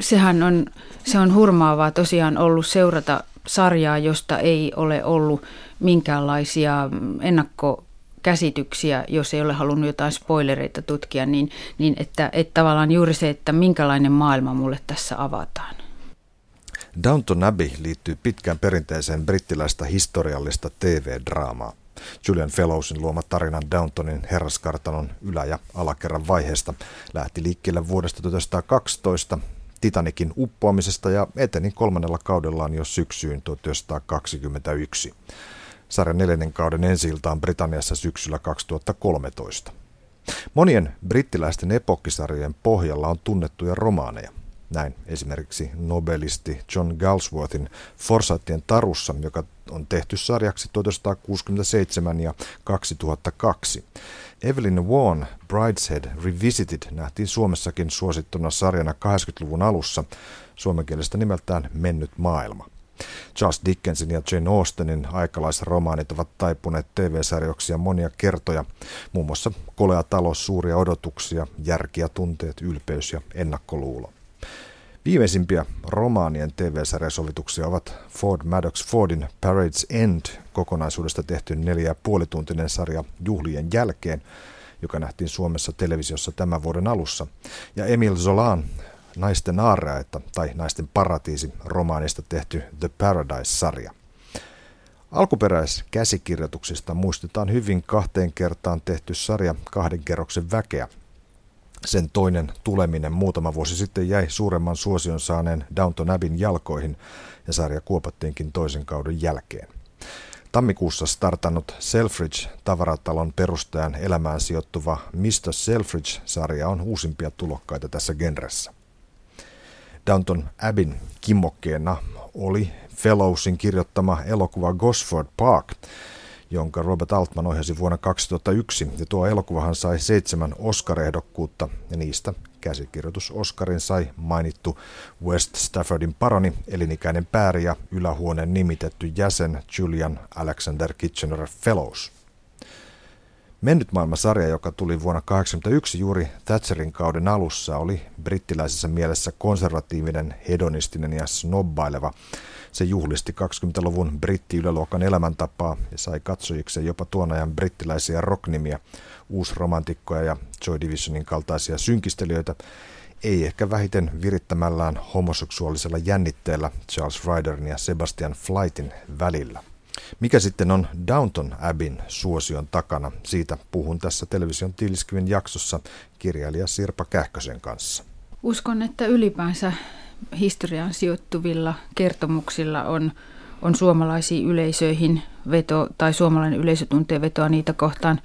sehän on, se on hurmaavaa tosiaan ollut seurata sarjaa, josta ei ole ollut minkäänlaisia ennakkokäsityksiä, jos ei ole halunnut jotain spoilereita tutkia, niin, niin että, että tavallaan juuri se, että minkälainen maailma mulle tässä avataan. Downton Abbey liittyy pitkään perinteiseen brittiläistä historiallista TV-draamaa. Julian Fellowsin luoma tarina Downtonin herraskartanon ylä- ja alakerran vaiheesta lähti liikkeelle vuodesta 1912 Titanikin uppoamisesta ja eteni kolmannella kaudellaan jo syksyyn 1921. Sarjan neljännen kauden ensi Britanniassa syksyllä 2013. Monien brittiläisten epokkisarjojen pohjalla on tunnettuja romaaneja. Näin esimerkiksi nobelisti John Galsworthin Forsaittien tarussa, joka on tehty sarjaksi 1967 ja 2002. Evelyn Vaughan Brideshead Revisited nähtiin Suomessakin suosittuna sarjana 80-luvun alussa, suomenkielestä nimeltään Mennyt maailma. Charles Dickensin ja Jane Austenin aikalaisromaanit ovat taipuneet TV-sarjoksia monia kertoja, muun muassa Kolea talous, suuria odotuksia, järkiä, tunteet, ylpeys ja ennakkoluulo. Viimeisimpiä romaanien TV-sarjasovituksia ovat Ford Maddox Fordin Parade's End kokonaisuudesta tehty neljä puolituntinen sarja Juhlien jälkeen, joka nähtiin Suomessa televisiossa tämän vuoden alussa, ja Emil Zolan Naisten aarreaita tai Naisten paratiisi romaanista tehty The Paradise-sarja. Alkuperäiskäsikirjoituksista muistetaan hyvin kahteen kertaan tehty sarja kahden kerroksen väkeä, sen toinen tuleminen muutama vuosi sitten jäi suuremman suosion saaneen Downton Abbeyn jalkoihin ja sarja kuopattiinkin toisen kauden jälkeen. Tammikuussa startannut Selfridge tavaratalon perustajan elämään sijoittuva Mr. Selfridge-sarja on uusimpia tulokkaita tässä genressä. Downton Abbeyn kimmokkeena oli Fellowsin kirjoittama elokuva Gosford Park, jonka Robert Altman ohjasi vuonna 2001. Ja tuo elokuvahan sai seitsemän Oscar-ehdokkuutta ja niistä käsikirjoitus Oscarin sai mainittu West Staffordin paroni, elinikäinen pääri ja ylähuoneen nimitetty jäsen Julian Alexander Kitchener Fellows. Mennyt maailmasarja, joka tuli vuonna 1981 juuri Thatcherin kauden alussa, oli brittiläisessä mielessä konservatiivinen, hedonistinen ja snobbaileva se juhlisti 20-luvun britti-yläluokan elämäntapaa ja sai katsojikseen jopa tuon ajan brittiläisiä rocknimiä, uusromantikkoja ja Joy Divisionin kaltaisia synkistelijöitä, ei ehkä vähiten virittämällään homoseksuaalisella jännitteellä Charles Ryderin ja Sebastian Flightin välillä. Mikä sitten on Downton Abbeyn suosion takana? Siitä puhun tässä television Tiiliskiven jaksossa kirjailija Sirpa Kähkösen kanssa. Uskon, että ylipäänsä historiaan sijoittuvilla kertomuksilla on, on suomalaisiin yleisöihin veto, tai suomalainen yleisö tuntee vetoa niitä kohtaan,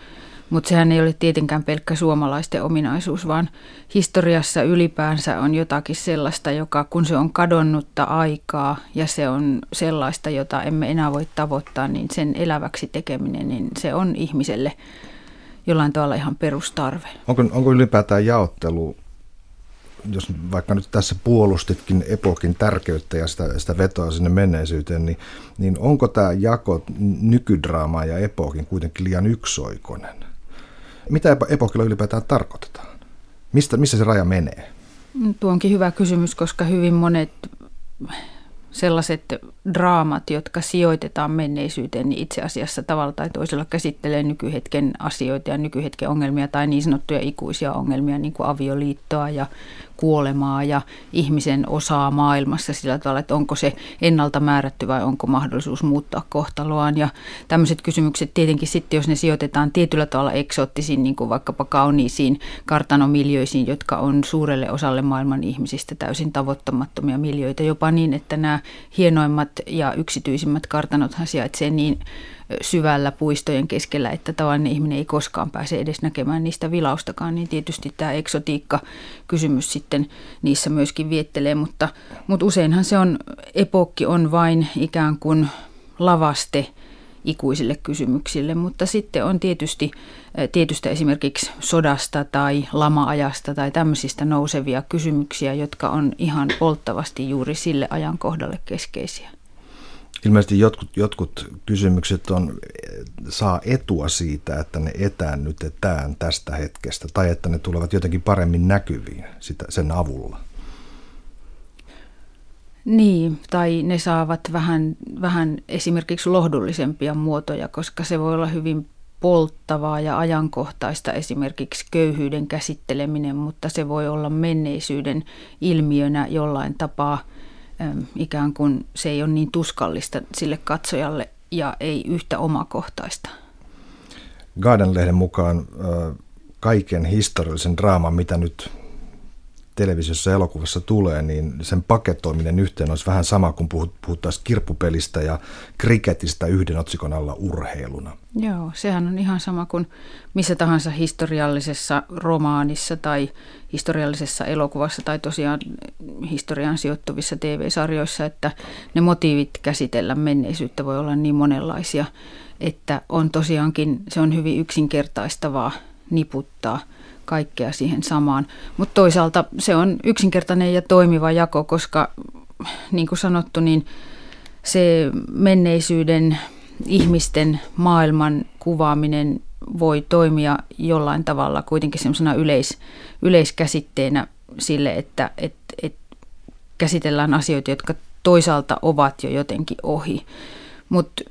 mutta sehän ei ole tietenkään pelkkä suomalaisten ominaisuus, vaan historiassa ylipäänsä on jotakin sellaista, joka kun se on kadonnutta aikaa ja se on sellaista, jota emme enää voi tavoittaa, niin sen eläväksi tekeminen, niin se on ihmiselle jollain tavalla ihan perustarve. Onko, onko ylipäätään jaottelu jos vaikka nyt tässä puolustitkin epokin tärkeyttä ja sitä, sitä vetoa sinne menneisyyteen, niin, niin onko tämä jako nykydraamaa ja epokin kuitenkin liian yksioikoinen? Mitä epokilla ylipäätään tarkoitetaan? Mistä, missä se raja menee? Tuo onkin hyvä kysymys, koska hyvin monet sellaiset draamat, jotka sijoitetaan menneisyyteen, niin itse asiassa tavalla tai toisella käsittelee nykyhetken asioita ja nykyhetken ongelmia tai niin sanottuja ikuisia ongelmia, niin kuin avioliittoa ja kuolemaa ja ihmisen osaa maailmassa sillä tavalla, että onko se ennalta määrätty vai onko mahdollisuus muuttaa kohtaloaan. Ja tämmöiset kysymykset tietenkin sitten, jos ne sijoitetaan tietyllä tavalla eksoottisiin, niin kuin vaikkapa kauniisiin kartanomiljöisiin, jotka on suurelle osalle maailman ihmisistä täysin tavoittamattomia miljöitä, jopa niin, että nämä hienoimmat ja yksityisimmät kartanothan sijaitsee niin syvällä puistojen keskellä, että tavallinen ihminen ei koskaan pääse edes näkemään niistä vilaustakaan, niin tietysti tämä eksotiikka-kysymys sitten niissä myöskin viettelee, mutta, mutta useinhan se on, epokki on vain ikään kuin lavaste ikuisille kysymyksille, mutta sitten on tietysti tietystä esimerkiksi sodasta tai lama-ajasta tai tämmöisistä nousevia kysymyksiä, jotka on ihan polttavasti juuri sille ajankohdalle keskeisiä. Ilmeisesti jotkut, jotkut kysymykset on, saa etua siitä, että ne etäännytetään tästä hetkestä tai että ne tulevat jotenkin paremmin näkyviin sitä, sen avulla. Niin, tai ne saavat vähän, vähän esimerkiksi lohdullisempia muotoja, koska se voi olla hyvin polttavaa ja ajankohtaista esimerkiksi köyhyyden käsitteleminen, mutta se voi olla menneisyyden ilmiönä jollain tapaa ikään kuin se ei ole niin tuskallista sille katsojalle ja ei yhtä omakohtaista. Garden-lehden mukaan kaiken historiallisen draaman, mitä nyt televisiossa ja elokuvassa tulee, niin sen paketoiminen yhteen olisi vähän sama kuin puhuttaisiin kirppupelistä ja kriketistä yhden otsikon alla urheiluna. Joo, sehän on ihan sama kuin missä tahansa historiallisessa romaanissa tai historiallisessa elokuvassa tai tosiaan historiaan sijoittuvissa TV-sarjoissa, että ne motiivit käsitellä menneisyyttä voi olla niin monenlaisia, että on tosiaankin, se on hyvin yksinkertaistavaa niputtaa – kaikkea siihen samaan. Mutta toisaalta se on yksinkertainen ja toimiva jako, koska niin kuin sanottu, niin se menneisyyden ihmisten maailman kuvaaminen voi toimia jollain tavalla kuitenkin semmoisena yleis, yleiskäsitteenä sille, että et, et käsitellään asioita, jotka toisaalta ovat jo jotenkin ohi. Mutta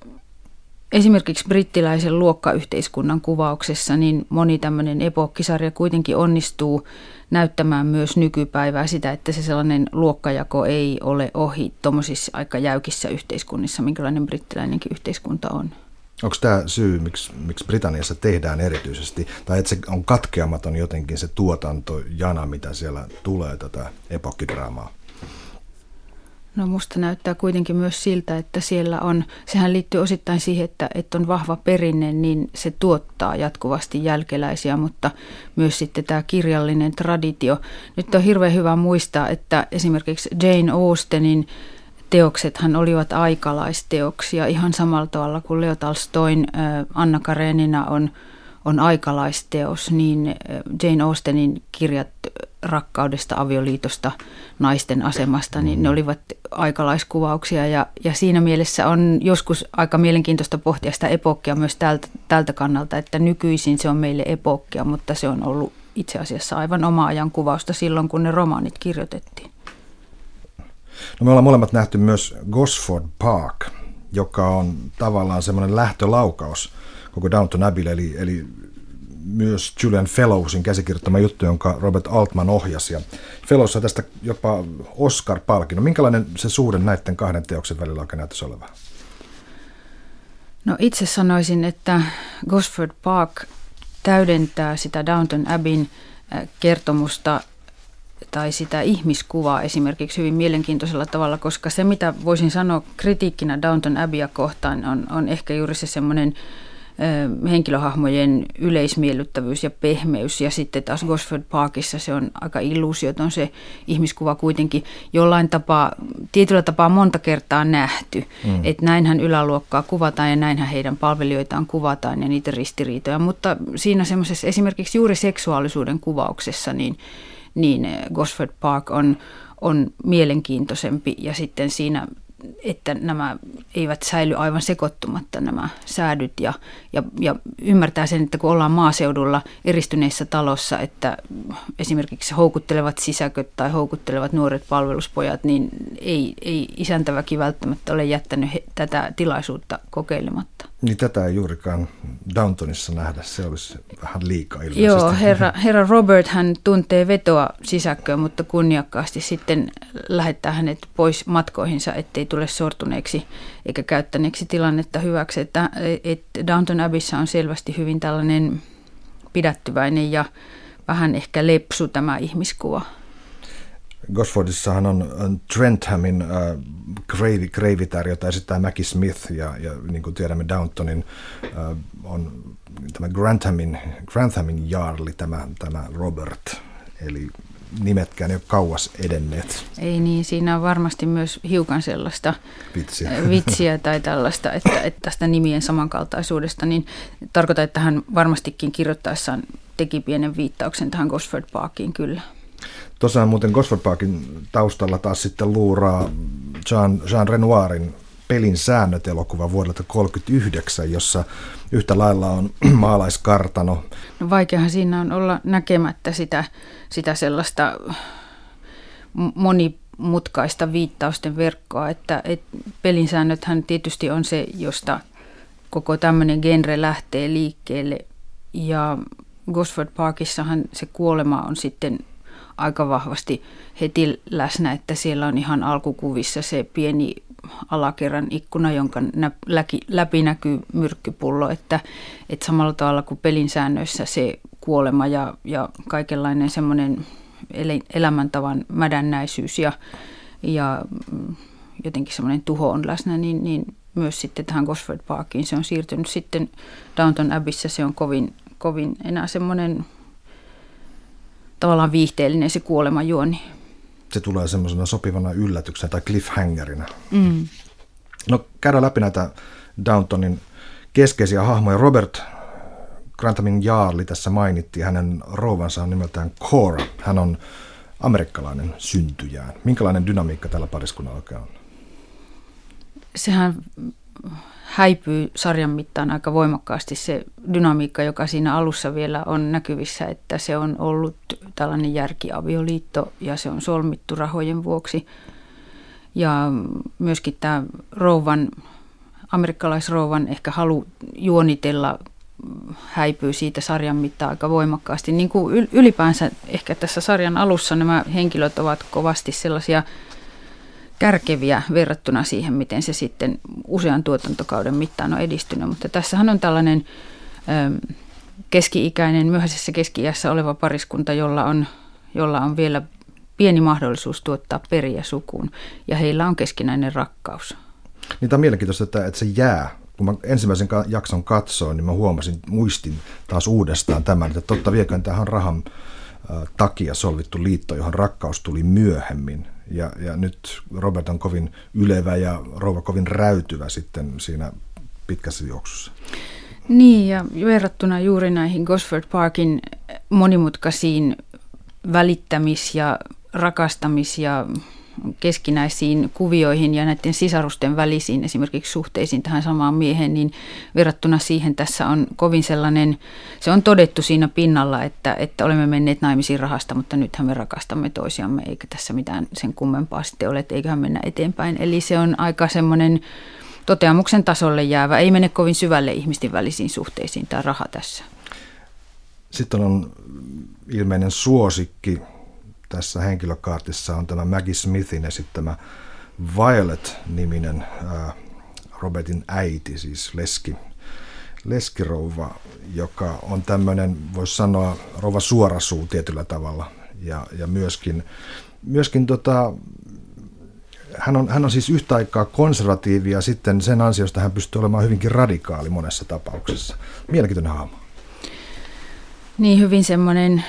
esimerkiksi brittiläisen luokkayhteiskunnan kuvauksessa niin moni tämmöinen epokkisarja kuitenkin onnistuu näyttämään myös nykypäivää sitä, että se sellainen luokkajako ei ole ohi tuommoisissa aika jäykissä yhteiskunnissa, minkälainen brittiläinenkin yhteiskunta on. Onko tämä syy, miksi, miksi Britanniassa tehdään erityisesti, tai että se on katkeamaton jotenkin se tuotantojana, mitä siellä tulee tätä epokkidraamaa? No musta näyttää kuitenkin myös siltä, että siellä on, sehän liittyy osittain siihen, että, että on vahva perinne, niin se tuottaa jatkuvasti jälkeläisiä, mutta myös sitten tämä kirjallinen traditio. Nyt on hirveän hyvä muistaa, että esimerkiksi Jane Austenin teoksethan olivat aikalaisteoksia ihan samalla tavalla kuin Leo Tolstoin Anna Karenina on – on aikalaisteos, niin Jane Austenin kirjat rakkaudesta, avioliitosta, naisten asemasta, niin ne olivat aikalaiskuvauksia ja, ja siinä mielessä on joskus aika mielenkiintoista pohtia sitä epokkia myös tältä, tältä kannalta, että nykyisin se on meille epokkia, mutta se on ollut itse asiassa aivan oma ajan kuvausta silloin, kun ne romaanit kirjoitettiin. No me ollaan molemmat nähty myös Gosford Park, joka on tavallaan semmoinen lähtölaukaus koko Downton Abbey, eli, eli myös Julian Fellowsin käsikirjoittama juttu, jonka Robert Altman ohjasi. Ja Fellows saa tästä jopa Oscar-palkinnon. Minkälainen se suhde näiden kahden teoksen välillä oikein näyttäisi olevan? No itse sanoisin, että Gosford Park täydentää sitä Downton Abbeyn kertomusta tai sitä ihmiskuvaa esimerkiksi hyvin mielenkiintoisella tavalla, koska se mitä voisin sanoa kritiikkinä Downton Abbeya kohtaan on, on ehkä juuri se semmoinen henkilöhahmojen yleismiellyttävyys ja pehmeys. Ja sitten taas Gosford Parkissa se on aika illuusioton se ihmiskuva kuitenkin jollain tapaa, tietyllä tapaa monta kertaa nähty. Mm. Että näinhän yläluokkaa kuvataan ja näinhän heidän palvelijoitaan kuvataan ja niitä ristiriitoja. Mutta siinä semmoisessa esimerkiksi juuri seksuaalisuuden kuvauksessa niin, niin Gosford Park on, on mielenkiintoisempi ja sitten siinä että nämä eivät säily aivan sekoittumatta nämä säädyt ja, ja, ja ymmärtää sen, että kun ollaan maaseudulla eristyneessä talossa, että esimerkiksi houkuttelevat sisäköt tai houkuttelevat nuoret palveluspojat, niin ei, ei isäntäväki välttämättä ole jättänyt he, tätä tilaisuutta kokeilematta. Niin tätä ei juurikaan Downtonissa nähdä, se olisi vähän liikaa ilmeisesti. Joo, herra, herra Robert hän tuntee vetoa sisäkköön, mutta kunniakkaasti sitten lähettää hänet pois matkoihinsa, ettei tule sortuneeksi eikä käyttäneeksi tilannetta hyväksi. Että, että Downton Abbeyssä on selvästi hyvin tällainen pidättyväinen ja vähän ehkä lepsu tämä ihmiskuva. Gosfordissahan on, on Trenthamin äh, Gravy, Gravitär, jota esittää Mackie Smith, ja, ja niin kuin tiedämme Downtonin äh, on tämä Granthamin, Granthamin Jarli, tämä, tämä Robert, eli nimetkään ei ole kauas edenneet. Ei niin, siinä on varmasti myös hiukan sellaista vitsiä, äh, vitsiä tai tällaista, että, että tästä nimien samankaltaisuudesta, niin tarkoittaa, että hän varmastikin kirjoittaessaan teki pienen viittauksen tähän Gosford Parkiin kyllä. Tosiaan muuten Gosford Parkin taustalla taas sitten luuraa Jean, Jean Renoirin pelin säännöt elokuva vuodelta 1939, jossa yhtä lailla on maalaiskartano. No vaikeahan siinä on olla näkemättä sitä, sitä sellaista moni mutkaista viittausten verkkoa, että, että pelinsäännöthän tietysti on se, josta koko tämmöinen genre lähtee liikkeelle ja Gosford Parkissahan se kuolema on sitten aika vahvasti heti läsnä, että siellä on ihan alkukuvissa se pieni alakerran ikkuna, jonka läpi näkyy myrkkypullo, että, että samalla tavalla kuin pelin säännöissä se kuolema ja, ja kaikenlainen semmoinen elämäntavan mädännäisyys ja, ja jotenkin semmoinen tuho on läsnä, niin, niin myös sitten tähän Gosford Parkiin se on siirtynyt. Sitten Downton Abbeyssä se on kovin, kovin enää semmoinen tavallaan viihteellinen se kuolemajuoni. Se tulee semmoisena sopivana yllätyksenä tai cliffhangerina. Mm. No käydään läpi näitä Downtonin keskeisiä hahmoja. Robert Granthamin Jaarli tässä mainittiin. Hänen rouvansa on nimeltään Cora. Hän on amerikkalainen syntyjään. Minkälainen dynamiikka tällä pariskunnalla oikein on? Sehän häipyy sarjan mittaan aika voimakkaasti se dynamiikka, joka siinä alussa vielä on näkyvissä, että se on ollut tällainen järkiavioliitto ja se on solmittu rahojen vuoksi. Ja myöskin tämä rouvan, amerikkalaisrouvan ehkä halu juonitella häipyy siitä sarjan mittaan aika voimakkaasti. Niin kuin ylipäänsä ehkä tässä sarjan alussa nämä henkilöt ovat kovasti sellaisia – kärkeviä verrattuna siihen, miten se sitten usean tuotantokauden mittaan on edistynyt. Mutta tässähän on tällainen ö, keski-ikäinen, myöhäisessä keski oleva pariskunta, jolla on, jolla on vielä pieni mahdollisuus tuottaa periä sukuun ja heillä on keskinäinen rakkaus. Niin tämä on mielenkiintoista, että, että se jää. Kun mä ensimmäisen jakson katsoin, niin mä huomasin, muistin taas uudestaan tämän, että totta vieköön tähän rahan takia solvittu liitto, johon rakkaus tuli myöhemmin. Ja, ja nyt Robert on kovin ylevä ja rouva kovin räytyvä sitten siinä pitkässä juoksussa. Niin, ja verrattuna juuri näihin Gosford Parkin monimutkaisiin välittämis- ja rakastamis- ja keskinäisiin kuvioihin ja näiden sisarusten välisiin esimerkiksi suhteisiin tähän samaan miehen, niin verrattuna siihen tässä on kovin sellainen, se on todettu siinä pinnalla, että, että olemme menneet naimisiin rahasta, mutta nythän me rakastamme toisiamme, eikä tässä mitään sen kummempaa sitten ole, että eiköhän mennä eteenpäin. Eli se on aika semmoinen toteamuksen tasolle jäävä, ei mene kovin syvälle ihmisten välisiin suhteisiin tämä raha tässä. Sitten on ilmeinen suosikki tässä henkilökaartissa on tämä Maggie Smithin esittämä Violet-niminen Robertin äiti, siis leski, leskirouva, joka on tämmöinen, voisi sanoa, rouva suorasuu tietyllä tavalla. Ja, ja myöskin, myöskin tota, hän, on, hän on siis yhtä aikaa konservatiivi ja sitten sen ansiosta hän pystyy olemaan hyvinkin radikaali monessa tapauksessa. Mielenkiintoinen hahmo. Niin hyvin semmoinen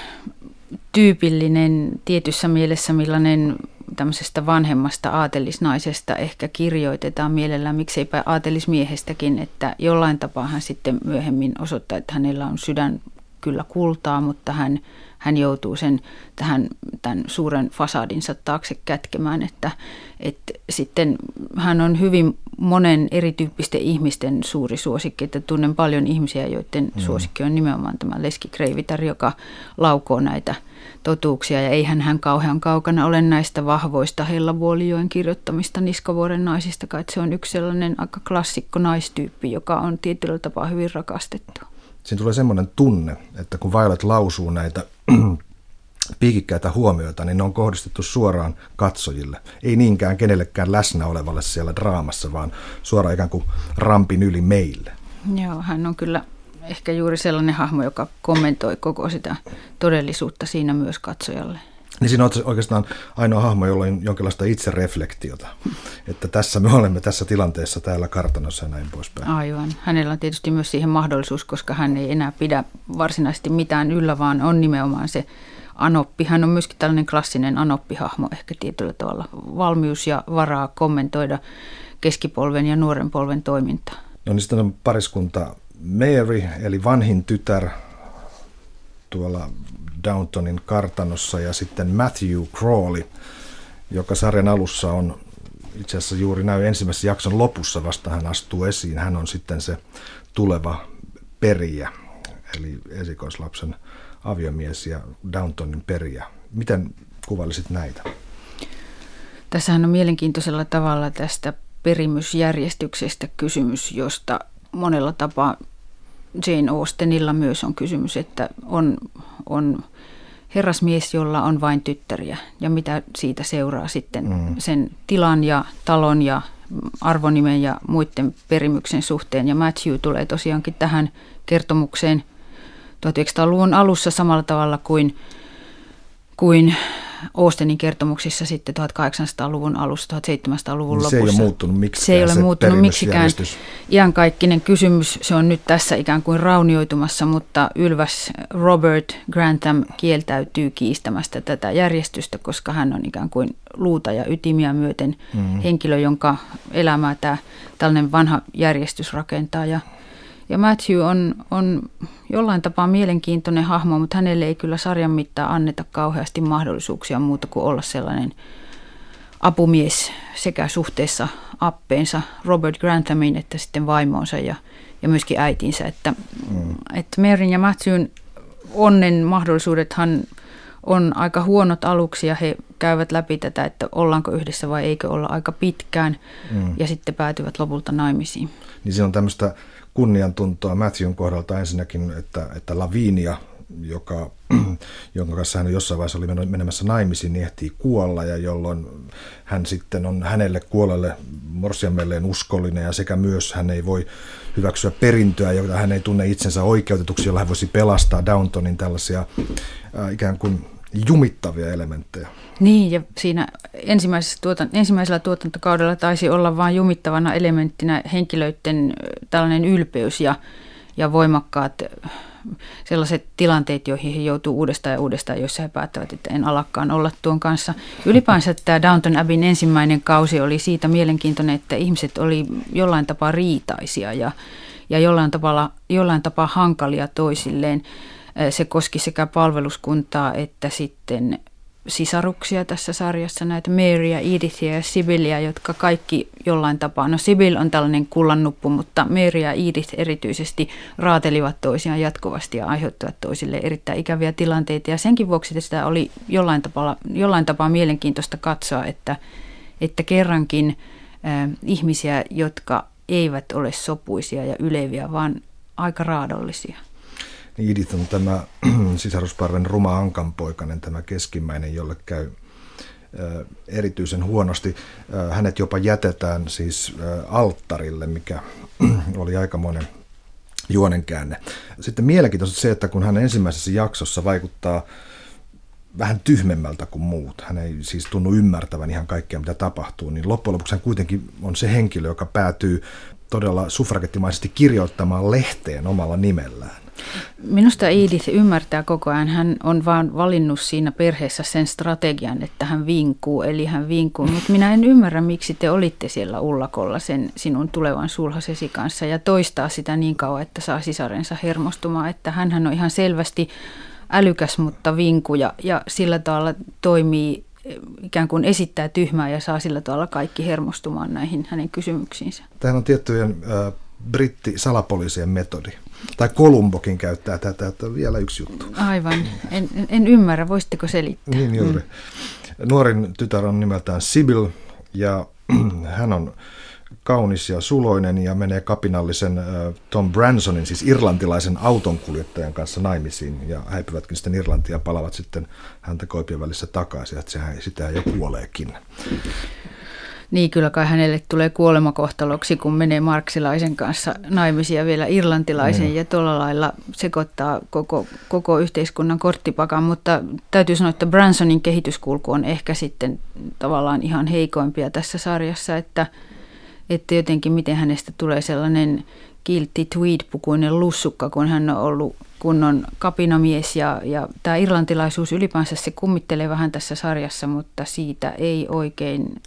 tyypillinen tietyssä mielessä, millainen tämmöisestä vanhemmasta aatelisnaisesta ehkä kirjoitetaan mielellään, mikseipä aatelismiehestäkin, että jollain tapaa hän sitten myöhemmin osoittaa, että hänellä on sydän kyllä kultaa, mutta hän, hän joutuu sen tähän tämän suuren fasadinsa taakse kätkemään, että, että sitten hän on hyvin monen erityyppisten ihmisten suuri suosikki, että tunnen paljon ihmisiä, joiden mm. suosikki on nimenomaan tämä Leski Kreivitar, joka laukoo näitä – totuuksia ja eihän hän kauhean kaukana ole näistä vahvoista Hellavuolijoen kirjoittamista Niskavuoren naisista, että se on yksi sellainen aika klassikko naistyyppi, joka on tietyllä tapaa hyvin rakastettu. Siinä tulee semmoinen tunne, että kun Violet lausuu näitä piikikkäitä huomioita, niin ne on kohdistettu suoraan katsojille. Ei niinkään kenellekään läsnä olevalle siellä draamassa, vaan suoraan ikään kuin rampin yli meille. Joo, hän on kyllä ehkä juuri sellainen hahmo, joka kommentoi koko sitä todellisuutta siinä myös katsojalle. Niin siinä on oikeastaan ainoa hahmo, jolla on jonkinlaista itsereflektiota, että tässä me olemme tässä tilanteessa täällä kartanossa ja näin poispäin. Aivan. Hänellä on tietysti myös siihen mahdollisuus, koska hän ei enää pidä varsinaisesti mitään yllä, vaan on nimenomaan se anoppi. Hän on myöskin tällainen klassinen anoppihahmo, ehkä tietyllä tavalla valmius ja varaa kommentoida keskipolven ja nuoren polven toimintaa. No niin sitten on pariskunta Mary, eli vanhin tytär tuolla Downtonin kartanossa ja sitten Matthew Crawley, joka sarjan alussa on itse asiassa juuri näin ensimmäisen jakson lopussa vasta hän astuu esiin. Hän on sitten se tuleva perijä, eli esikoislapsen aviomies ja Downtonin perijä. Miten kuvailisit näitä? Tässähän on mielenkiintoisella tavalla tästä perimysjärjestyksestä kysymys, josta monella tapaa Jane Austenilla myös on kysymys, että on, on herrasmies, jolla on vain tyttäriä ja mitä siitä seuraa sitten mm. sen tilan ja talon ja arvonimen ja muiden perimyksen suhteen. Ja Matthew tulee tosiaankin tähän kertomukseen 1900-luvun alussa samalla tavalla kuin, kuin Austenin kertomuksissa sitten 1800-luvun alussa, 1700-luvun niin lopussa. Se ei ole muuttunut miksikään. Se ei ole se muuttunut miksikään. Iankaikkinen kysymys, se on nyt tässä ikään kuin raunioitumassa, mutta ylväs Robert Grantham kieltäytyy kiistämästä tätä järjestystä, koska hän on ikään kuin luuta ja ytimiä myöten mm-hmm. henkilö, jonka elämää tämä tällainen vanha järjestys rakentaa. Ja ja Matthew on, on jollain tapaa mielenkiintoinen hahmo, mutta hänelle ei kyllä sarjan mittaan anneta kauheasti mahdollisuuksia muuta kuin olla sellainen apumies sekä suhteessa appeensa Robert Granthamin että sitten vaimoonsa ja, ja myöskin äitinsä. Että, mm. että Maryn ja Matthewn onnen mahdollisuudethan on aika huonot aluksi ja he käyvät läpi tätä, että ollaanko yhdessä vai eikö olla aika pitkään mm. ja sitten päätyvät lopulta naimisiin. Niin se on tämmöistä kunniantuntoa Matthewn kohdalta ensinnäkin, että, että Lavinia, joka, jonka kanssa hän jossain vaiheessa oli menemässä naimisiin, niin ehtii kuolla ja jolloin hän sitten on hänelle kuolelle morsiamelleen uskollinen ja sekä myös hän ei voi hyväksyä perintöä, jota hän ei tunne itsensä oikeutetuksi, jolla hän voisi pelastaa Downtonin tällaisia äh, ikään kuin jumittavia elementtejä. Niin, ja siinä ensimmäisessä tuotan, ensimmäisellä tuotantokaudella taisi olla vain jumittavana elementtinä henkilöiden tällainen ylpeys ja, ja voimakkaat sellaiset tilanteet, joihin he joutuu uudestaan ja uudestaan, joissa he päättävät, että en alakkaan olla tuon kanssa. Ylipäänsä tämä Downton Abbeyn ensimmäinen kausi oli siitä mielenkiintoinen, että ihmiset oli jollain tapaa riitaisia ja, ja jollain, tapaa, jollain tapaa hankalia toisilleen. Se koski sekä palveluskuntaa että sitten sisaruksia tässä sarjassa, näitä Marya, Edithia ja Sibylia, jotka kaikki jollain tapaa, no Sibyl on tällainen kullannuppu, mutta Mary ja Edith erityisesti raatelivat toisiaan jatkuvasti ja aiheuttivat toisille erittäin ikäviä tilanteita. Ja senkin vuoksi sitä oli jollain tapaa, jollain tapaa mielenkiintoista katsoa, että, että kerrankin äh, ihmisiä, jotka eivät ole sopuisia ja yleviä, vaan aika raadollisia. Niin Edith on tämä sisarusparven ruma ankanpoikainen, tämä keskimmäinen, jolle käy erityisen huonosti. Hänet jopa jätetään siis alttarille, mikä oli aikamoinen juonenkäänne. Sitten mielenkiintoista se, että kun hän ensimmäisessä jaksossa vaikuttaa vähän tyhmemmältä kuin muut, hän ei siis tunnu ymmärtävän ihan kaikkea, mitä tapahtuu, niin loppujen lopuksi hän kuitenkin on se henkilö, joka päätyy todella suffragettimaisesti kirjoittamaan lehteen omalla nimellään. Minusta Edith ymmärtää koko ajan. Hän on vaan valinnut siinä perheessä sen strategian, että hän vinkuu, eli hän vinkuu. Mutta minä en ymmärrä, miksi te olitte siellä ullakolla sen sinun tulevan sulhasesi kanssa ja toistaa sitä niin kauan, että saa sisarensa hermostumaan. Että hän on ihan selvästi älykäs, mutta vinkuja ja sillä tavalla toimii ikään kuin esittää tyhmää ja saa sillä tavalla kaikki hermostumaan näihin hänen kysymyksiinsä. Tähän on tiettyjen äh, britti-salapoliisien metodi. Tai Kolumbokin käyttää tätä, että vielä yksi juttu. Aivan. En, en ymmärrä, voisitteko selittää? Niin juuri. Mm. Nuorin tytär on nimeltään Sibyl ja hän on kaunis ja suloinen ja menee kapinallisen Tom Bransonin, siis irlantilaisen autonkuljettajan kanssa naimisiin ja häipyvätkin sitten Irlantia ja palavat sitten häntä koipien välissä takaisin, että sehän, sitä jo kuoleekin. Niin, kyllä kai hänelle tulee kuolemakohtaloksi, kun menee marksilaisen kanssa naimisia vielä irlantilaisen mm. ja tuolla lailla sekoittaa koko, koko yhteiskunnan korttipakan. Mutta täytyy sanoa, että Bransonin kehityskulku on ehkä sitten tavallaan ihan heikoimpia tässä sarjassa, että, että jotenkin miten hänestä tulee sellainen kiltti tweed-pukuinen lussukka, kun hän on ollut kunnon kapinamies ja, ja tämä irlantilaisuus ylipäänsä se kummittelee vähän tässä sarjassa, mutta siitä ei oikein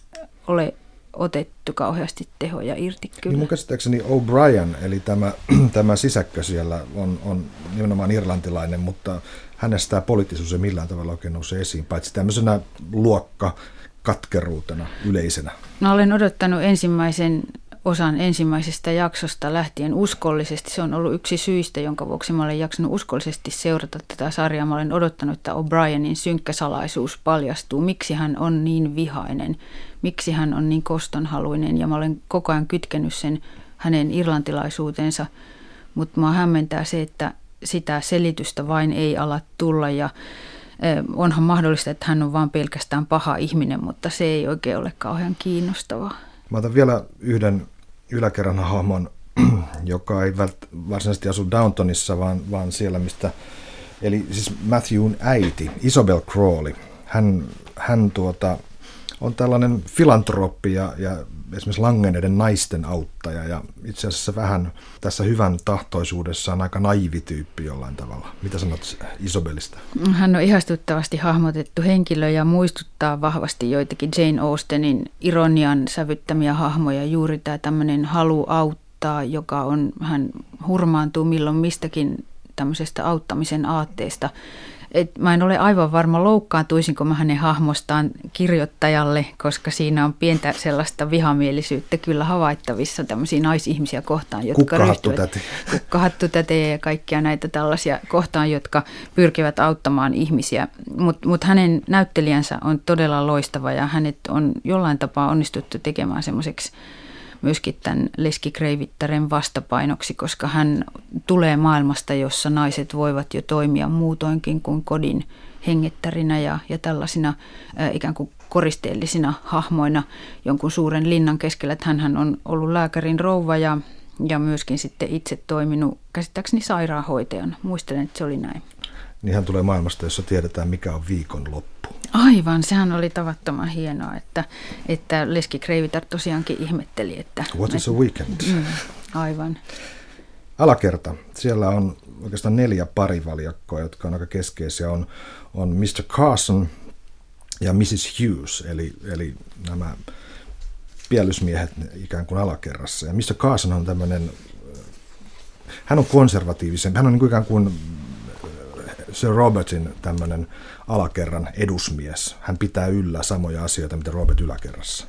ole otettu kauheasti tehoja irti kyllä. Niin mun käsittääkseni O'Brien, eli tämä, tämä sisäkkö siellä on, on nimenomaan irlantilainen, mutta hänestä tämä poliittisuus ei millään tavalla oikein nouse esiin, paitsi tämmöisenä luokka katkeruutena yleisenä. No olen odottanut ensimmäisen osan ensimmäisestä jaksosta lähtien uskollisesti. Se on ollut yksi syistä, jonka vuoksi mä olen jaksanut uskollisesti seurata tätä sarjaa. Mä olen odottanut, että O'Brienin synkkä salaisuus paljastuu. Miksi hän on niin vihainen, miksi hän on niin kostonhaluinen ja mä olen koko ajan kytkenyt sen hänen irlantilaisuutensa. Mutta mua hämmentää se, että sitä selitystä vain ei ala tulla ja onhan mahdollista, että hän on vain pelkästään paha ihminen, mutta se ei oikein ole kauhean kiinnostavaa. Mä otan vielä yhden yläkerran hahmon, joka ei varsinaisesti asu Downtonissa, vaan, vaan siellä, mistä, eli siis Matthewn äiti, Isabel Crawley. Hän, hän tuota, on tällainen filantrooppi ja, ja esimerkiksi langenneiden naisten auttaja ja itse asiassa vähän tässä hyvän tahtoisuudessa on aika naivi tyyppi jollain tavalla. Mitä sanot Isabelista? Hän on ihastuttavasti hahmotettu henkilö ja muistuttaa vahvasti joitakin Jane Austenin ironian sävyttämiä hahmoja. Juuri tämä tämmöinen halu auttaa, joka on, hän hurmaantuu milloin mistäkin tämmöisestä auttamisen aatteesta et mä en ole aivan varma, loukkaantuisinko mä hänen hahmostaan kirjoittajalle, koska siinä on pientä sellaista vihamielisyyttä kyllä havaittavissa tämmöisiä naisihmisiä kohtaan, jotka kukkahattu täti. Kukkahattu täti ja kaikkia näitä tällaisia kohtaan, jotka pyrkivät auttamaan ihmisiä. Mutta mut hänen näyttelijänsä on todella loistava ja hänet on jollain tapaa onnistuttu tekemään semmoiseksi myöskin tämän Leski Kreivittären vastapainoksi, koska hän tulee maailmasta, jossa naiset voivat jo toimia muutoinkin kuin kodin hengettärinä ja, ja tällaisina ää, ikään kuin koristeellisina hahmoina jonkun suuren linnan keskellä. Että hän on ollut lääkärin rouva ja, ja myöskin sitten itse toiminut käsittääkseni sairaanhoitajana. Muistelen, että se oli näin. Niin hän tulee maailmasta, jossa tiedetään, mikä on viikon loppu. Aivan, sehän oli tavattoman hienoa, että, että Leski Kreivitar tosiaankin ihmetteli, että... What is a weekend? Mm, aivan. Alakerta. Siellä on oikeastaan neljä parivaljakkoa, jotka on aika keskeisiä. On, on Mr. Carson ja Mrs. Hughes, eli, eli nämä pielysmiehet ikään kuin alakerrassa. Ja Mr. Carson on tämmöinen, hän on konservatiivisen, hän on niin kuin ikään kuin Sir Robertin tämmöinen alakerran edusmies. Hän pitää yllä samoja asioita, mitä Robert yläkerrassa.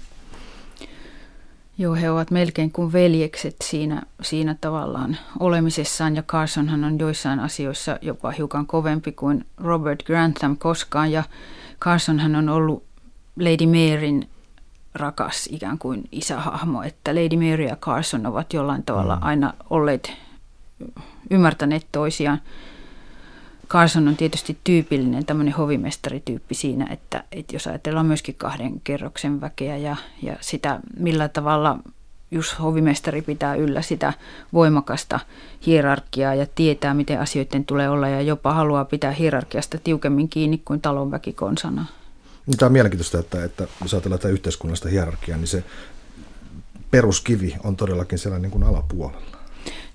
Joo, he ovat melkein kuin veljekset siinä, siinä tavallaan olemisessaan ja Carsonhan on joissain asioissa jopa hiukan kovempi kuin Robert Grantham koskaan ja Carsonhan on ollut Lady Maryn rakas ikään kuin isähahmo, että Lady Mary ja Carson ovat jollain tavalla mm. aina olleet ymmärtäneet toisiaan. Carson on tietysti tyypillinen tämmöinen hovimestarityyppi siinä, että, että jos ajatellaan myöskin kahden kerroksen väkeä ja, ja sitä, millä tavalla just hovimestari pitää yllä sitä voimakasta hierarkiaa ja tietää, miten asioiden tulee olla ja jopa haluaa pitää hierarkiasta tiukemmin kiinni kuin talonväki konsana. Niin, Tämä on mielenkiintoista, että, että jos ajatellaan tätä yhteiskunnallista hierarkiaa, niin se peruskivi on todellakin siellä niin kuin alapuolella.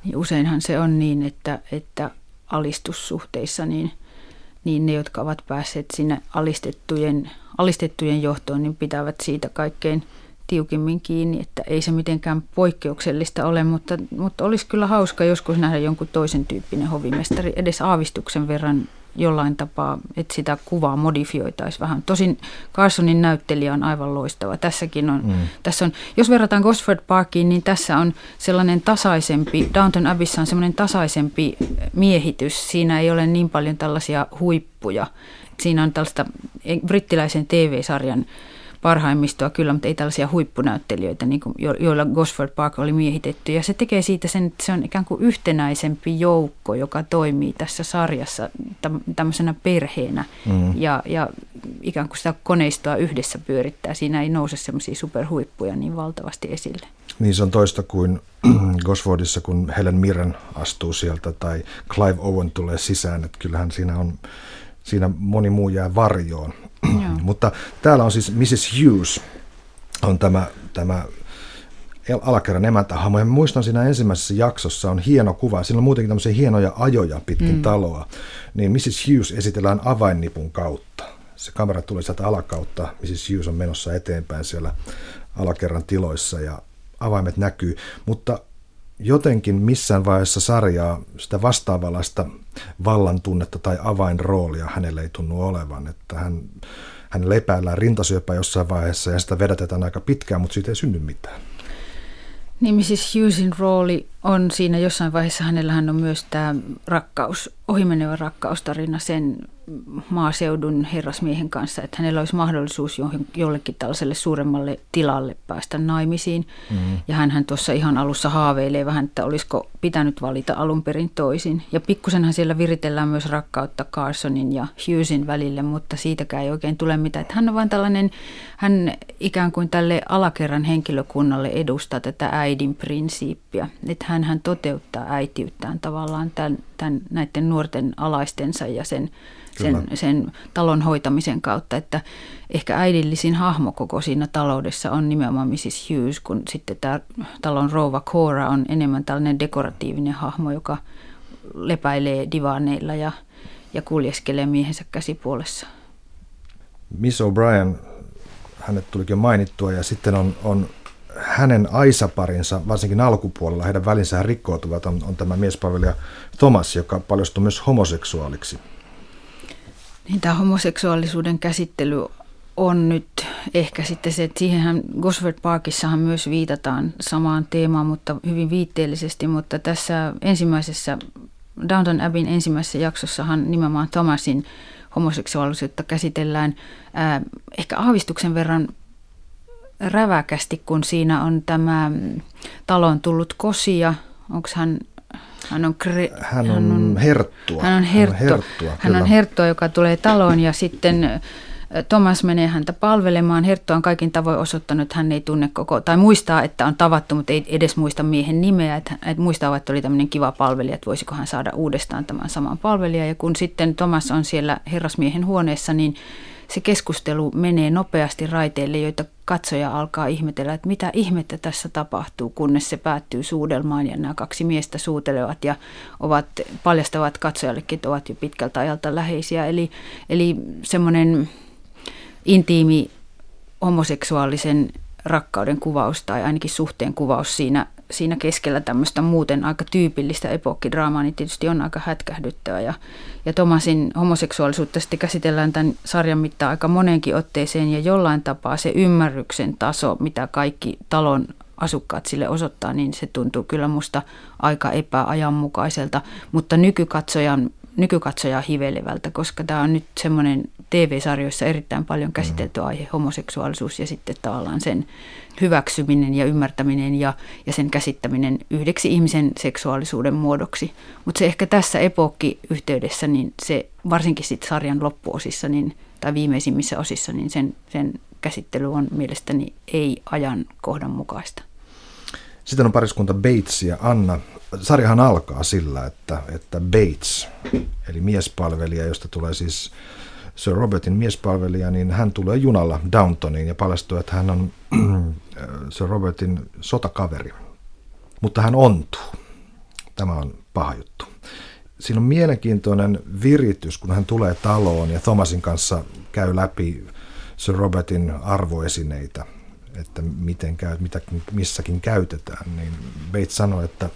Niin useinhan se on niin, että, että alistussuhteissa, niin, niin ne, jotka ovat päässeet sinne alistettujen, alistettujen johtoon, niin pitävät siitä kaikkein tiukimmin kiinni, että ei se mitenkään poikkeuksellista ole, mutta, mutta olisi kyllä hauska joskus nähdä jonkun toisen tyyppinen hovimestari edes aavistuksen verran jollain tapaa, että sitä kuvaa modifioitaisiin vähän. Tosin Carsonin näyttelijä on aivan loistava. Tässäkin on, mm. tässä on, jos verrataan Gosford Parkiin, niin tässä on sellainen tasaisempi, Downton Abbeyssä on sellainen tasaisempi miehitys. Siinä ei ole niin paljon tällaisia huippuja. Siinä on tällaista brittiläisen TV-sarjan parhaimmistoa kyllä, mutta ei tällaisia huippunäyttelijöitä, niin kuin, joilla Gosford Park oli miehitetty. Ja se tekee siitä sen, että se on ikään kuin yhtenäisempi joukko, joka toimii tässä sarjassa tämmöisenä perheenä mm. ja, ja ikään kuin sitä koneistoa yhdessä pyörittää. Siinä ei nouse semmoisia superhuippuja niin valtavasti esille. Niin se on toista kuin Gosfordissa, kun Helen Mirren astuu sieltä tai Clive Owen tulee sisään, että kyllähän siinä on siinä moni muu jää varjoon. Mutta täällä on siis Mrs. Hughes, on tämä, tämä alakerran emäntähahmo. Ja muistan siinä ensimmäisessä jaksossa on hieno kuva. Siinä on muutenkin tämmöisiä hienoja ajoja pitkin mm. taloa. Niin Mrs. Hughes esitellään avainnipun kautta. Se kamera tulee sieltä alakautta. Mrs. Hughes on menossa eteenpäin siellä alakerran tiloissa ja avaimet näkyy. Mutta jotenkin missään vaiheessa sarjaa sitä vastaavanlaista vallan tunnetta tai avainroolia hänelle ei tunnu olevan. Että hän, hän lepäillään rintasyöpä jossain vaiheessa ja sitä vedätetään aika pitkään, mutta siitä ei synny mitään. Niin Mrs. Hughesin rooli on siinä jossain vaiheessa, hänellähän on myös tämä rakkaus, ohimenevä rakkaustarina sen maaseudun herrasmiehen kanssa, että hänellä olisi mahdollisuus jollekin tällaiselle suuremmalle tilalle päästä naimisiin. Mm-hmm. Ja hän tuossa ihan alussa haaveilee vähän, että olisiko pitänyt valita alun perin toisin. Ja pikkusenhan siellä viritellään myös rakkautta Carsonin ja Hughesin välille, mutta siitäkään ei oikein tule mitään. Että hän on vain tällainen, hän ikään kuin tälle alakerran henkilökunnalle edustaa tätä äidin prinsiippiä. Että hän, hän toteuttaa äitiyttään tavallaan tämän, tämän, näiden nuorten alaistensa ja sen sen, sen talon hoitamisen kautta, että ehkä äidillisin hahmo koko siinä taloudessa on nimenomaan Mrs. Hughes, kun sitten tämä talon rouva Cora on enemmän tällainen dekoratiivinen hahmo, joka lepäilee divaaneilla ja, ja kuljeskelee miehensä käsipuolessa. Miss O'Brien, hänet tulikin mainittua ja sitten on, on hänen aisaparinsa, varsinkin alkupuolella, heidän välinsä rikkoutuvat, on, on tämä miespalvelija Thomas, joka paljastui myös homoseksuaaliksi. Niin tämä homoseksuaalisuuden käsittely on nyt ehkä sitten se, että siihenhän Gosford Parkissahan myös viitataan samaan teemaan, mutta hyvin viitteellisesti, mutta tässä ensimmäisessä Downton Abbeyn ensimmäisessä jaksossahan nimenomaan Thomasin homoseksuaalisuutta käsitellään ää, ehkä aavistuksen verran räväkästi, kun siinä on tämä talon tullut kosia, onko hän hän on, kre, hän on, hän on herttua. Hän on, herttua. Hän on herttua, hän on herttua, joka tulee taloon ja sitten Thomas menee häntä palvelemaan. Herttu on kaikin tavoin osoittanut, että hän ei tunne koko, tai muistaa, että on tavattu, mutta ei edes muista miehen nimeä. Että, että muistaa, että oli tämmöinen kiva palvelija, että voisiko hän saada uudestaan tämän saman palvelijan. Ja kun sitten Thomas on siellä herrasmiehen huoneessa, niin se keskustelu menee nopeasti raiteille, joita katsoja alkaa ihmetellä, että mitä ihmettä tässä tapahtuu, kunnes se päättyy suudelmaan ja nämä kaksi miestä suutelevat ja ovat, paljastavat katsojallekin, että ovat jo pitkältä ajalta läheisiä. Eli, eli semmoinen intiimi homoseksuaalisen rakkauden kuvaus tai ainakin suhteen kuvaus siinä siinä keskellä tämmöistä muuten aika tyypillistä epokkidraamaa, niin tietysti on aika hätkähdyttävä. Ja, ja Tomasin homoseksuaalisuutta sitten käsitellään tämän sarjan mittaan aika monenkin otteeseen ja jollain tapaa se ymmärryksen taso, mitä kaikki talon asukkaat sille osoittaa, niin se tuntuu kyllä musta aika epäajanmukaiselta, mutta nykykatsojan nykykatsoja hivelevältä, koska tämä on nyt semmoinen TV-sarjoissa erittäin paljon käsitelty mm. aihe, homoseksuaalisuus ja sitten tavallaan sen hyväksyminen ja ymmärtäminen ja, ja sen käsittäminen yhdeksi ihmisen seksuaalisuuden muodoksi. Mutta se ehkä tässä epokki-yhteydessä, niin se varsinkin sitten sarjan loppuosissa niin, tai viimeisimmissä osissa, niin sen, sen käsittely on mielestäni ei ajan kohdan mukaista. Sitten on pariskunta Bates ja Anna. Sarjahan alkaa sillä, että, että Bates, eli miespalvelija, josta tulee siis Sir Robertin miespalvelija, niin hän tulee junalla Downtoniin ja paljastuu, että hän on Sir Robertin sotakaveri. Mutta hän ontuu. Tämä on paha juttu. Siinä on mielenkiintoinen viritys, kun hän tulee taloon ja Thomasin kanssa käy läpi Sir Robertin arvoesineitä – että miten käy, mitä missäkin käytetään, niin Bates sanoi, että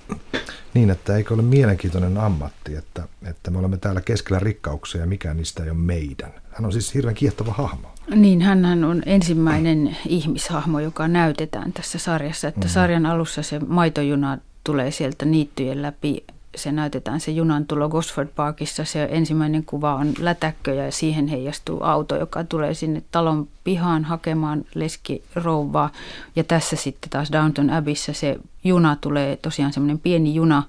niin, että eikö ole mielenkiintoinen ammatti, että, että me olemme täällä keskellä rikkauksia ja mikään niistä ei ole meidän. Hän on siis hirveän kiehtova hahmo. Niin, hän on ensimmäinen ihmishahmo, joka näytetään tässä sarjassa, että mm-hmm. sarjan alussa se maitojuna tulee sieltä niittyjen läpi se näytetään se junan tulo Gosford Parkissa. Se ensimmäinen kuva on lätäkkö ja siihen heijastuu auto, joka tulee sinne talon pihaan hakemaan leskirouvaa. Ja tässä sitten taas Downton Abbeyssä se juna tulee, tosiaan semmoinen pieni juna,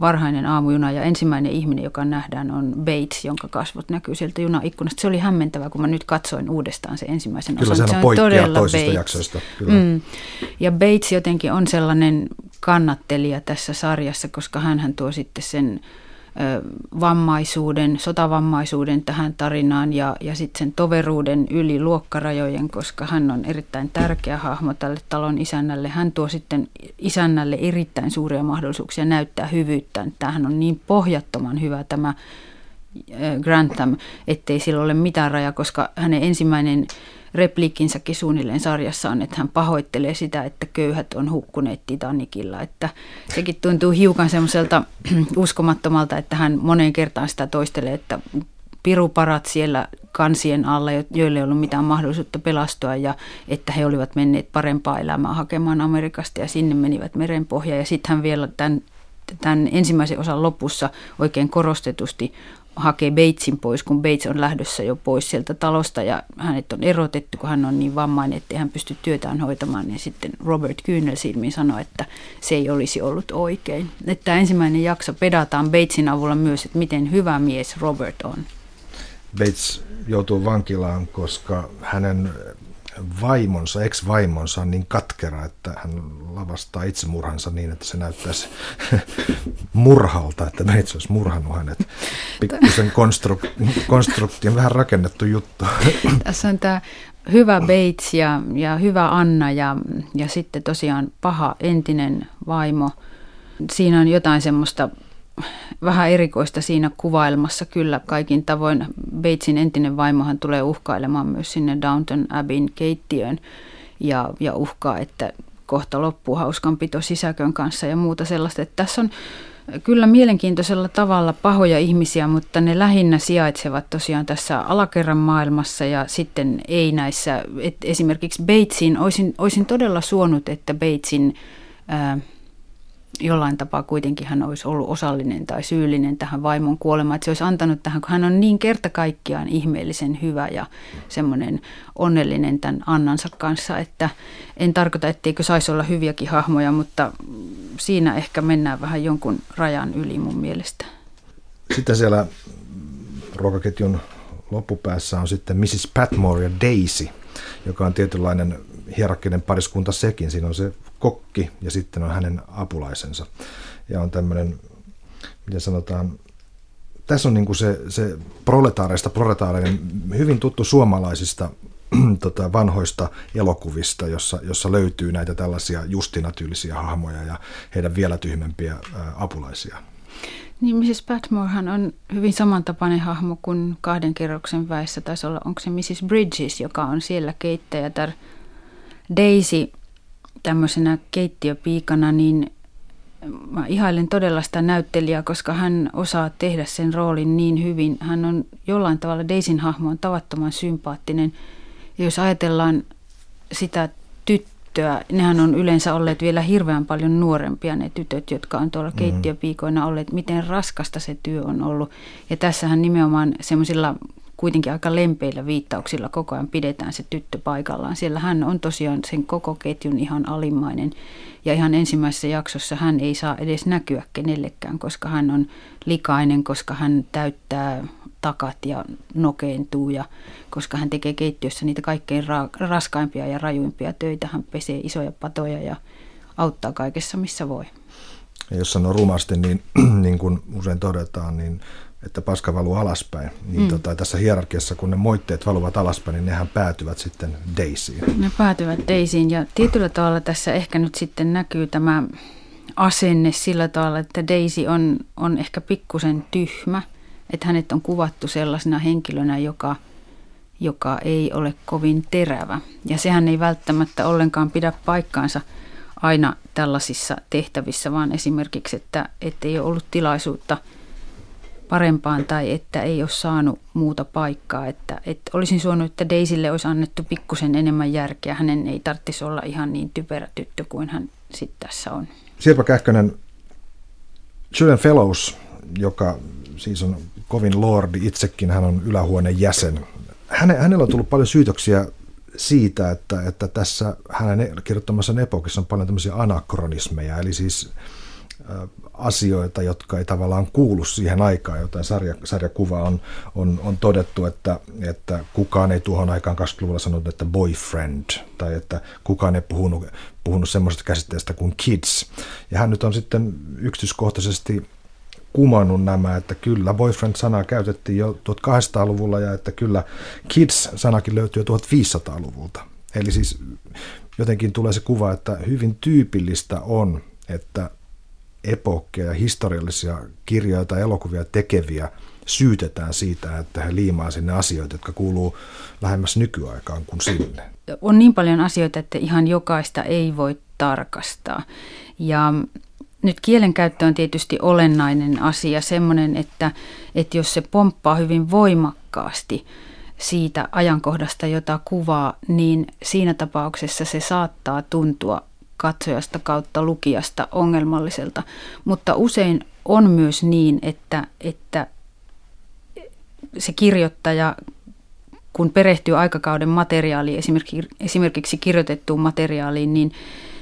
varhainen aamujuna ja ensimmäinen ihminen, joka nähdään, on Bates, jonka kasvot näkyy sieltä junaikkunasta. Se oli hämmentävää, kun mä nyt katsoin uudestaan se ensimmäisen Kyllä osan. Kyllä se on todella toisista Bates. jaksoista. Kyllä. Mm. Ja Bates jotenkin on sellainen kannattelija tässä sarjassa, koska hän tuo sitten sen vammaisuuden, sotavammaisuuden tähän tarinaan ja, ja sitten sen toveruuden yli luokkarajojen, koska hän on erittäin tärkeä hahmo tälle talon isännälle. Hän tuo sitten isännälle erittäin suuria mahdollisuuksia näyttää hyvyyttä. Tämähän on niin pohjattoman hyvä tämä Grantham, ettei sillä ole mitään raja, koska hänen ensimmäinen repliikkinsäkin suunnilleen sarjassa on, että hän pahoittelee sitä, että köyhät on hukkuneet Titanikilla. Että sekin tuntuu hiukan semmoiselta uskomattomalta, että hän moneen kertaan sitä toistelee, että piruparat siellä kansien alla, joille ei ollut mitään mahdollisuutta pelastua ja että he olivat menneet parempaa elämää hakemaan Amerikasta ja sinne menivät merenpohjaan. Ja sitten hän vielä tämän, tämän ensimmäisen osan lopussa oikein korostetusti hakee Batesin pois, kun Bates on lähdössä jo pois sieltä talosta ja hänet on erotettu, kun hän on niin vammainen, että hän pysty työtään hoitamaan, niin sitten Robert Kyynel silmiin sanoi, että se ei olisi ollut oikein. Että ensimmäinen jakso pedataan Batesin avulla myös, että miten hyvä mies Robert on. Bates joutuu vankilaan, koska hänen vaimonsa, ex-vaimonsa on niin katkera, että hän lavastaa itsemurhansa niin, että se näyttäisi murhalta, että Bates olisi murhannut hänet. Pikkusen konstruk- konstruktion vähän rakennettu juttu. Tässä on tämä hyvä Bates ja, ja hyvä Anna ja, ja sitten tosiaan paha entinen vaimo. Siinä on jotain semmoista vähän erikoista siinä kuvailmassa kyllä kaikin tavoin. Batesin entinen vaimohan tulee uhkailemaan myös sinne Downton Abbeyn keittiöön ja, ja uhkaa, että kohta loppuu hauskanpito sisäkön kanssa ja muuta sellaista. Että tässä on kyllä mielenkiintoisella tavalla pahoja ihmisiä, mutta ne lähinnä sijaitsevat tosiaan tässä alakerran maailmassa ja sitten ei näissä, että esimerkiksi Batesin, olisin, olisin todella suonut, että Batesin ää, jollain tapaa kuitenkin hän olisi ollut osallinen tai syyllinen tähän vaimon kuolemaan. Että se olisi antanut tähän, kun hän on niin kerta kaikkiaan ihmeellisen hyvä ja semmoinen onnellinen tämän Annansa kanssa, että en tarkoita, etteikö saisi olla hyviäkin hahmoja, mutta siinä ehkä mennään vähän jonkun rajan yli mun mielestä. Sitten siellä ruokaketjun loppupäässä on sitten Mrs. Patmore ja Daisy, joka on tietynlainen hierarkkinen pariskunta sekin. Siinä on se kokki ja sitten on hänen apulaisensa. Ja on tämmöinen, miten sanotaan, tässä on niin kuin se, se proletaareista proletaarinen, hyvin tuttu suomalaisista tota, vanhoista elokuvista, jossa, jossa löytyy näitä tällaisia justinatyylisiä hahmoja ja heidän vielä tyhmempiä ää, apulaisia. Niin Mrs. Patmorehan on hyvin samantapainen hahmo kuin kahden kerroksen väessä. Taisi olla, onko se Mrs. Bridges, joka on siellä keittäjätär. Daisy tämmöisenä keittiöpiikana, niin mä ihailen todella sitä näyttelijää, koska hän osaa tehdä sen roolin niin hyvin. Hän on jollain tavalla, Daisin hahmo on tavattoman sympaattinen. Ja jos ajatellaan sitä tyttöä, nehän on yleensä olleet vielä hirveän paljon nuorempia ne tytöt, jotka on tuolla mm-hmm. keittiöpiikoina olleet, miten raskasta se työ on ollut. Ja tässähän nimenomaan semmoisilla kuitenkin aika lempeillä viittauksilla koko ajan pidetään se tyttö paikallaan. Siellä hän on tosiaan sen koko ketjun ihan alimmainen ja ihan ensimmäisessä jaksossa hän ei saa edes näkyä kenellekään, koska hän on likainen, koska hän täyttää takat ja nokeentuu ja koska hän tekee keittiössä niitä kaikkein ra- raskaimpia ja rajuimpia töitä. Hän pesee isoja patoja ja auttaa kaikessa, missä voi. Ja jos sanoo rumasti, niin, niin kuin usein todetaan, niin että paska valuu alaspäin. Niin mm. tota, tässä hierarkiassa, kun ne moitteet valuvat alaspäin, niin nehän päätyvät sitten Daisyin. Ne päätyvät Daisyin ja tietyllä tavalla tässä ehkä nyt sitten näkyy tämä asenne sillä tavalla, että Daisy on, on ehkä pikkusen tyhmä. Että hänet on kuvattu sellaisena henkilönä, joka, joka ei ole kovin terävä. Ja sehän ei välttämättä ollenkaan pidä paikkaansa aina tällaisissa tehtävissä, vaan esimerkiksi, että, että ei ole ollut tilaisuutta – parempaan tai että ei ole saanut muuta paikkaa. Että, että olisin suonut, että Daisille olisi annettu pikkusen enemmän järkeä. Hänen ei tarvitsisi olla ihan niin typerä tyttö kuin hän sitten tässä on. Sirpa Kähkönen, Julian Fellows, joka siis on kovin lordi itsekin, hän on ylähuoneen jäsen. Häne, hänellä on tullut paljon syytöksiä siitä, että, että tässä hänen kirjoittamassa epokissa on paljon tämmöisiä anakronismeja, eli siis asioita, jotka ei tavallaan kuulu siihen aikaan, jotain sarja, sarjakuva on, on, on todettu, että, että kukaan ei tuohon aikaan 20-luvulla sanonut, että boyfriend, tai että kukaan ei puhunut, puhunut semmoisesta käsitteestä kuin kids. Ja hän nyt on sitten yksityiskohtaisesti kumannut nämä, että kyllä boyfriend-sanaa käytettiin jo 1200-luvulla ja että kyllä kids-sanakin löytyy jo 1500-luvulta. Eli siis jotenkin tulee se kuva, että hyvin tyypillistä on, että epokkeja, historiallisia kirjoja tai elokuvia tekeviä syytetään siitä, että he liimaa sinne asioita, jotka kuuluu lähemmäs nykyaikaan kuin sinne. On niin paljon asioita, että ihan jokaista ei voi tarkastaa. Ja nyt kielenkäyttö on tietysti olennainen asia, semmoinen, että, että jos se pomppaa hyvin voimakkaasti siitä ajankohdasta, jota kuvaa, niin siinä tapauksessa se saattaa tuntua katsojasta kautta lukijasta ongelmalliselta. Mutta usein on myös niin, että, että se kirjoittaja, kun perehtyy aikakauden materiaaliin, esimerkiksi, kirjoitettuun materiaaliin, niin,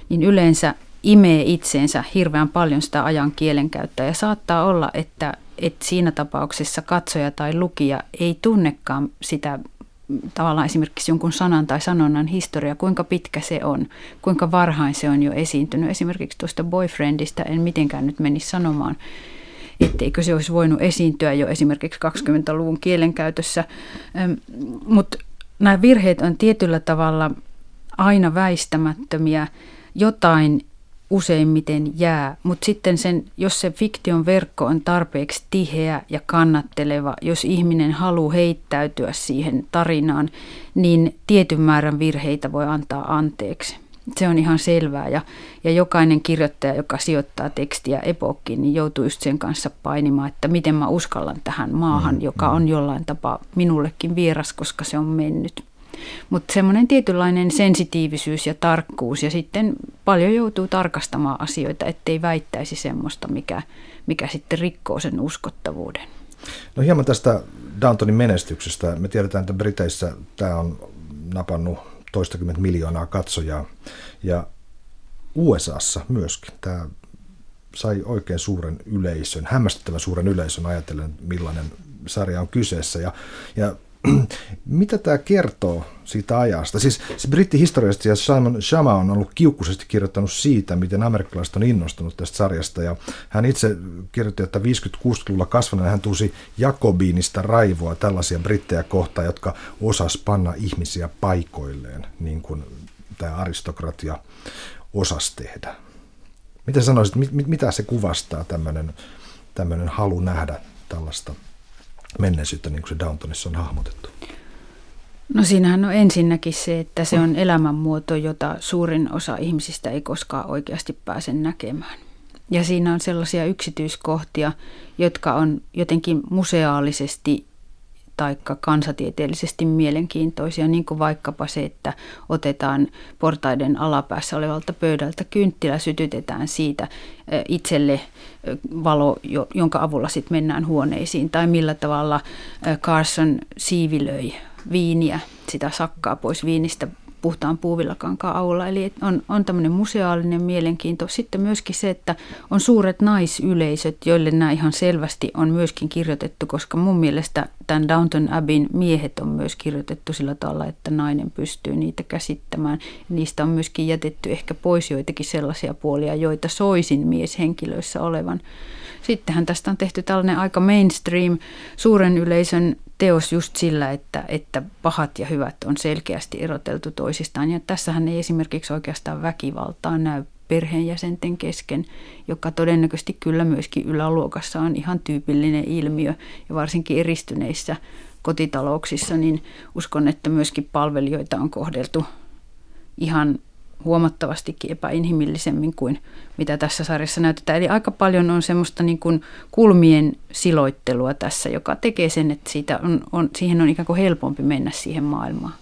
niin yleensä imee itseensä hirveän paljon sitä ajan kielenkäyttöä. Ja saattaa olla, että, että siinä tapauksessa katsoja tai lukija ei tunnekaan sitä tavallaan esimerkiksi jonkun sanan tai sanonnan historia, kuinka pitkä se on, kuinka varhain se on jo esiintynyt. Esimerkiksi tuosta boyfriendista en mitenkään nyt menisi sanomaan, etteikö se olisi voinut esiintyä jo esimerkiksi 20-luvun kielenkäytössä. Mutta nämä virheet on tietyllä tavalla aina väistämättömiä. Jotain useimmiten jää, mutta sitten sen, jos se fiktion verkko on tarpeeksi tiheä ja kannatteleva, jos ihminen haluaa heittäytyä siihen tarinaan, niin tietyn määrän virheitä voi antaa anteeksi. Se on ihan selvää ja, ja jokainen kirjoittaja, joka sijoittaa tekstiä epokkiin, niin joutuu just sen kanssa painimaan, että miten mä uskallan tähän maahan, mm, joka mm. on jollain tapaa minullekin vieras, koska se on mennyt. Mutta semmoinen tietynlainen sensitiivisyys ja tarkkuus ja sitten paljon joutuu tarkastamaan asioita, ettei väittäisi semmoista, mikä, mikä sitten rikkoo sen uskottavuuden. No hieman tästä Downtonin menestyksestä. Me tiedetään, että Briteissä tämä on napannut toistakymmentä miljoonaa katsojaa ja USAssa myöskin tämä sai oikein suuren yleisön, hämmästyttävän suuren yleisön ajatellen, millainen sarja on kyseessä. Ja, ja mitä tämä kertoo siitä ajasta? Siis se brittihistoriasta ja Simon Shama on ollut kiukkuisesti kirjoittanut siitä, miten amerikkalaiset on innostunut tästä sarjasta. Ja hän itse kirjoitti, että 50-60-luvulla kasvaneena hän tusi Jakobiinista raivoa tällaisia brittejä kohtaan, jotka osas panna ihmisiä paikoilleen, niin kuin tämä aristokratia osas tehdä. Mitä sanoisit, mit, mitä se kuvastaa tämmöinen halu nähdä tällaista menneisyyttä, niin kuin se Downtonissa on hahmotettu? No siinähän on ensinnäkin se, että se on elämänmuoto, jota suurin osa ihmisistä ei koskaan oikeasti pääse näkemään. Ja siinä on sellaisia yksityiskohtia, jotka on jotenkin museaalisesti tai kansatieteellisesti mielenkiintoisia, niin kuin vaikkapa se, että otetaan portaiden alapäässä olevalta pöydältä kynttilä, sytytetään siitä itselle valo, jonka avulla sitten mennään huoneisiin, tai millä tavalla Carson siivilöi viiniä, sitä sakkaa pois viinistä puhtaan puuvillakankaan avulla. Eli on, on tämmöinen museaalinen mielenkiinto. Sitten myöskin se, että on suuret naisyleisöt, joille nämä ihan selvästi on myöskin kirjoitettu, koska mun mielestä tämän Downton Abbeyn miehet on myös kirjoitettu sillä tavalla, että nainen pystyy niitä käsittämään. Niistä on myöskin jätetty ehkä pois joitakin sellaisia puolia, joita soisin mieshenkilöissä olevan. Sittenhän tästä on tehty tällainen aika mainstream suuren yleisön teos just sillä, että, että pahat ja hyvät on selkeästi eroteltu toisistaan. Ja tässähän ei esimerkiksi oikeastaan väkivaltaa näy perheenjäsenten kesken, joka todennäköisesti kyllä myöskin yläluokassa on ihan tyypillinen ilmiö. Ja varsinkin eristyneissä kotitalouksissa, niin uskon, että myöskin palvelijoita on kohdeltu ihan huomattavastikin epäinhimillisemmin kuin mitä tässä sarjassa näytetään. Eli aika paljon on semmoista niin kuin kulmien siloittelua tässä, joka tekee sen, että siitä on, on, siihen on ikään kuin helpompi mennä siihen maailmaan.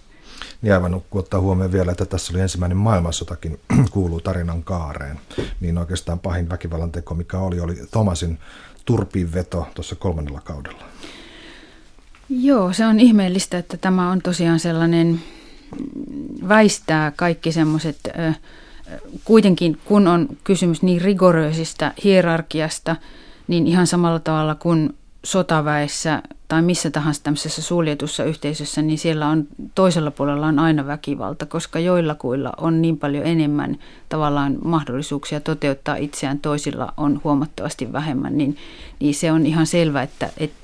Niin aivan kun ottaa huomioon vielä, että tässä oli ensimmäinen maailmansotakin kuuluu tarinan kaareen, niin oikeastaan pahin väkivallan teko, mikä oli, oli Thomasin turpiin veto tuossa kolmannella kaudella. Joo, se on ihmeellistä, että tämä on tosiaan sellainen väistää kaikki semmoiset, kuitenkin kun on kysymys niin rigoröisistä hierarkiasta, niin ihan samalla tavalla kuin sotaväessä tai missä tahansa tämmöisessä suljetussa yhteisössä, niin siellä on toisella puolella on aina väkivalta, koska joillakuilla on niin paljon enemmän tavallaan mahdollisuuksia toteuttaa itseään, toisilla on huomattavasti vähemmän, niin, niin se on ihan selvä, että, että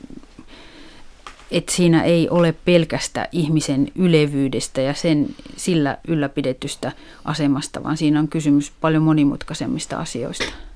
että siinä ei ole pelkästä ihmisen ylevyydestä ja sen sillä ylläpidetystä asemasta, vaan siinä on kysymys paljon monimutkaisemmista asioista.